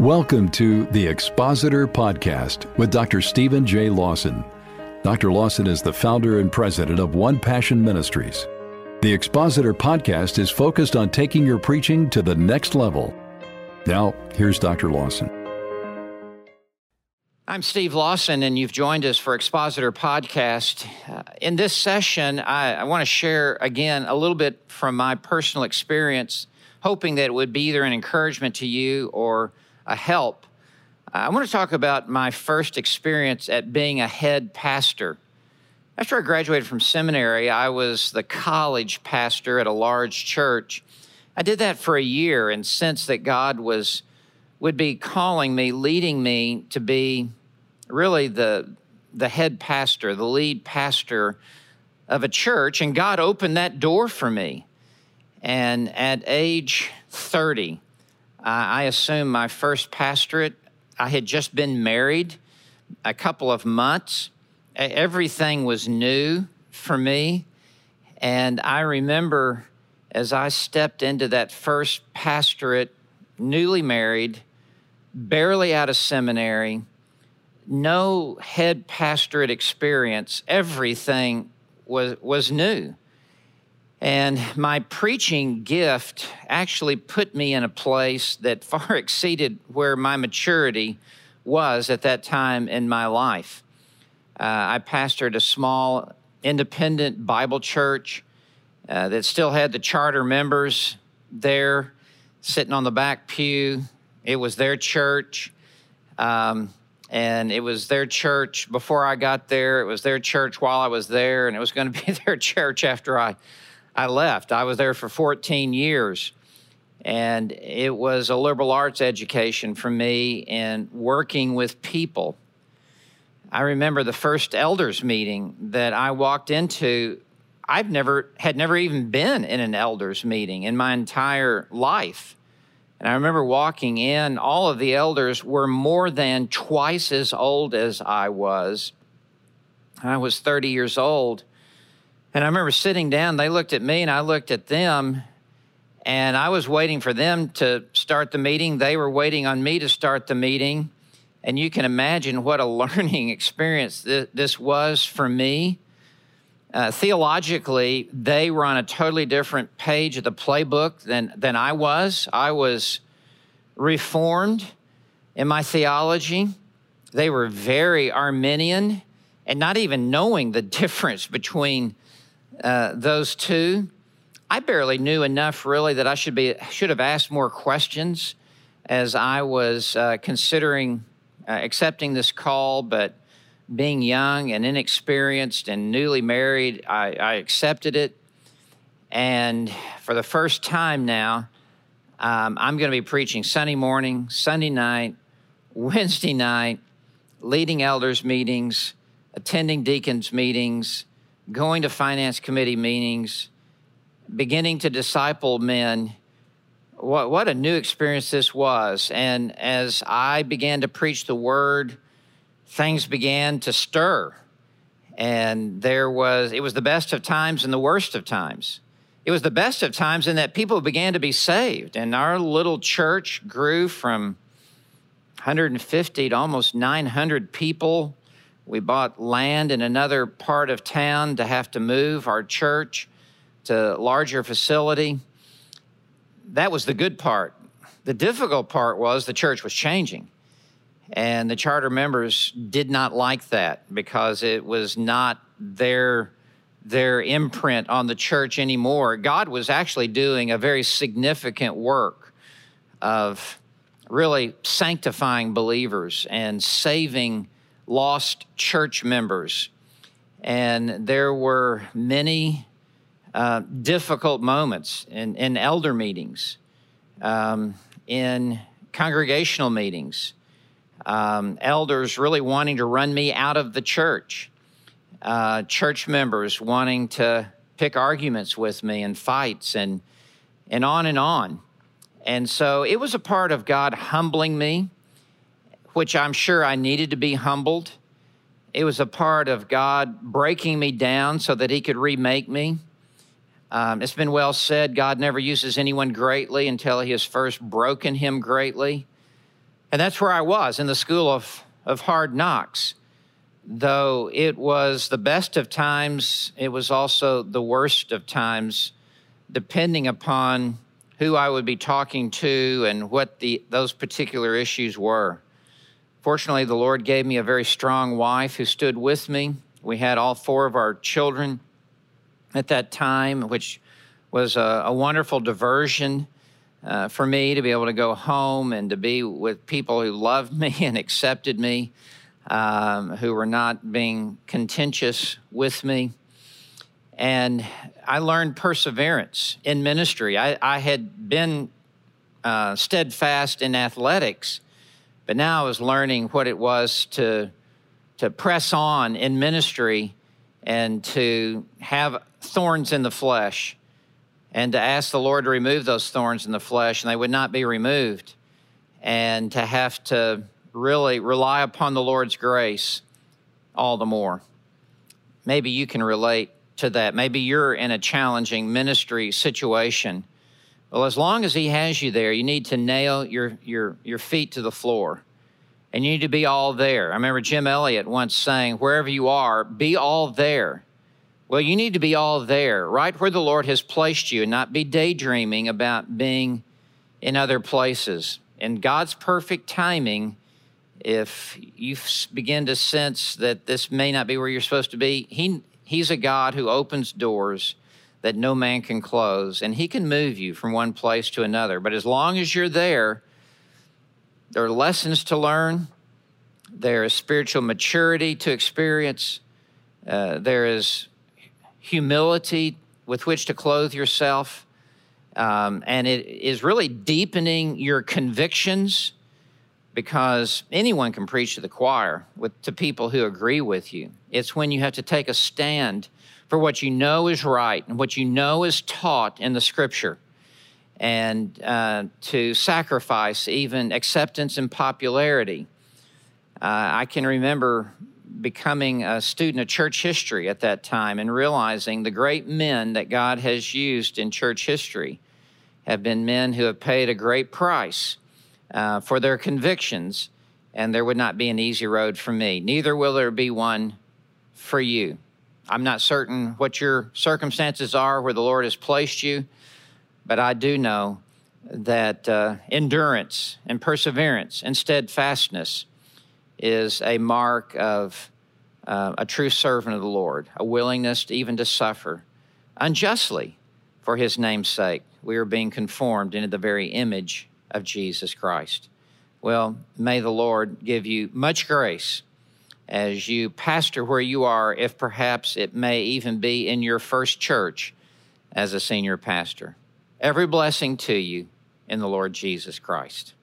Welcome to the Expositor Podcast with Dr. Stephen J. Lawson. Dr. Lawson is the founder and president of One Passion Ministries. The Expositor Podcast is focused on taking your preaching to the next level. Now, here's Dr. Lawson. I'm Steve Lawson, and you've joined us for Expositor Podcast. Uh, in this session, I, I want to share again a little bit from my personal experience, hoping that it would be either an encouragement to you or a help. I want to talk about my first experience at being a head pastor. After I graduated from seminary, I was the college pastor at a large church. I did that for a year and sensed that God was would be calling me, leading me to be really the the head pastor, the lead pastor of a church, and God opened that door for me. And at age 30, I assume my first pastorate. I had just been married a couple of months. Everything was new for me. And I remember as I stepped into that first pastorate, newly married, barely out of seminary, no head pastorate experience, everything was, was new. And my preaching gift actually put me in a place that far exceeded where my maturity was at that time in my life. Uh, I pastored a small independent Bible church uh, that still had the charter members there sitting on the back pew. It was their church. Um, and it was their church before I got there. It was their church while I was there, and it was going to be their church after I I left. I was there for 14 years. And it was a liberal arts education for me and working with people. I remember the first elders meeting that I walked into. I've never had never even been in an elders meeting in my entire life. And I remember walking in, all of the elders were more than twice as old as I was. I was 30 years old. And I remember sitting down, they looked at me and I looked at them, and I was waiting for them to start the meeting. They were waiting on me to start the meeting. And you can imagine what a learning experience th- this was for me. Uh, theologically, they were on a totally different page of the playbook than, than I was. I was reformed in my theology. They were very Arminian and not even knowing the difference between uh, those two. I barely knew enough really that I should be should have asked more questions as I was uh, considering uh, accepting this call, but being young and inexperienced and newly married, I, I, accepted it. And for the first time now, um, I'm going to be preaching Sunday morning, Sunday night, Wednesday night, leading elders meetings, attending deacons meetings, going to finance committee meetings, beginning to disciple men. What, what a new experience this was. And as I began to preach the word, things began to stir. And there was, it was the best of times and the worst of times. It was the best of times in that people began to be saved. And our little church grew from 150 to almost 900 people we bought land in another part of town to have to move our church to a larger facility. That was the good part. The difficult part was the church was changing. And the charter members did not like that because it was not their their imprint on the church anymore. God was actually doing a very significant work of really sanctifying believers and saving lost church members. And there were many uh, difficult moments in, in elder meetings, um, in congregational meetings, um, elders really wanting to run me out of the church, uh, church members wanting to pick arguments with me and fights and and on and on. And so it was a part of God humbling me which I'm sure I needed to be humbled. It was a part of God breaking me down so that He could remake me. Um, it's been well said God never uses anyone greatly until He has first broken him greatly. And that's where I was in the school of, of hard knocks. Though it was the best of times, it was also the worst of times, depending upon who I would be talking to and what the, those particular issues were. Fortunately, the Lord gave me a very strong wife who stood with me. We had all four of our children at that time, which was a, a wonderful diversion uh, for me to be able to go home and to be with people who loved me and accepted me, um, who were not being contentious with me. And I learned perseverance in ministry. I, I had been uh, steadfast in athletics, but now I was learning what it was to, to press on in ministry and to have thorns in the flesh and to ask the Lord to remove those thorns in the flesh, and they would not be removed, and to have to really rely upon the Lord's grace all the more. Maybe you can relate to that. Maybe you're in a challenging ministry situation. Well, as long as He has you there, you need to nail your, your, your feet to the floor. And you need to be all there. I remember Jim Elliot once saying, wherever you are, be all there. Well, you need to be all there, right where the Lord has placed you, and not be daydreaming about being in other places. In God's perfect timing, if you begin to sense that this may not be where you're supposed to be, he, He's a God who opens doors that no man can close, and He can move you from one place to another. But as long as you're there, there are lessons to learn, there is spiritual maturity to experience, uh, there is humility with which to clothe yourself. Um, and it is really deepening your convictions because anyone can preach to the choir with, to people who agree with you. It's when you have to take a stand for what you know is right and what you know is taught in the scripture and uh, to sacrifice even acceptance and popularity. Uh, I can remember becoming a student of church history at that time and realizing the great men that God has used in church history have been men who have paid a great price uh, for their convictions, and there would not be an easy road for me. Neither will there be one for you. I'm not certain what your circumstances are where the Lord has placed you, but I do know that uh, endurance and perseverance and steadfastness is a mark of uh, a true servant of the Lord, a willingness to even to suffer unjustly for his name's sake. We are being conformed into the very image of Jesus Christ. Well, may the Lord give you much grace as you pastor where you are, if perhaps it may even be in your first church as a senior pastor. Every blessing to you in the Lord Jesus Christ.